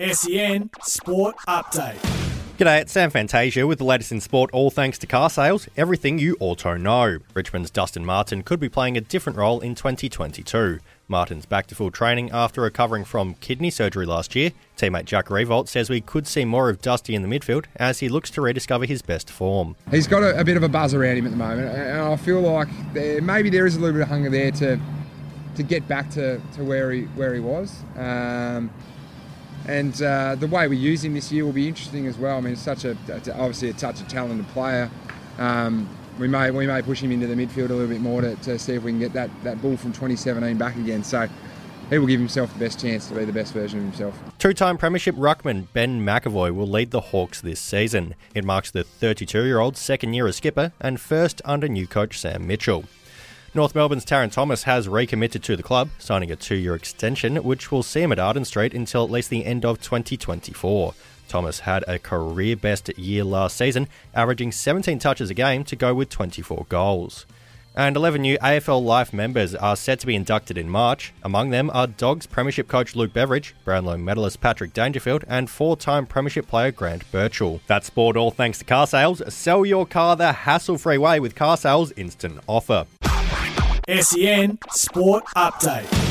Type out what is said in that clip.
SEN Sport Update. G'day, it's Sam Fantasia with the latest in sport, all thanks to car sales, everything you auto know. Richmond's Dustin Martin could be playing a different role in 2022. Martin's back to full training after recovering from kidney surgery last year. Teammate Jack Riewoldt says we could see more of Dusty in the midfield as he looks to rediscover his best form. He's got a, a bit of a buzz around him at the moment, and I feel like there, maybe there is a little bit of hunger there to to get back to, to where he where he was. Um, and uh, the way we use him this year will be interesting as well. I mean, it's such a obviously a such a talented player. Um, we may we may push him into the midfield a little bit more to, to see if we can get that, that bull from 2017 back again. So he will give himself the best chance to be the best version of himself. Two-time Premiership ruckman Ben McEvoy will lead the Hawks this season. It marks the 32-year-old's second year as skipper and first under new coach Sam Mitchell. North Melbourne's Tarryn Thomas has recommitted to the club, signing a two year extension, which will see him at Arden Street until at least the end of 2024. Thomas had a career best year last season, averaging 17 touches a game to go with 24 goals. And 11 new AFL Life members are set to be inducted in March. Among them are Dogs Premiership coach Luke Beveridge, Brownlow medalist Patrick Dangerfield, and four time Premiership player Grant Birchall. That's sport all thanks to car sales. Sell your car the hassle free way with car sales instant offer. SEN Sport Update.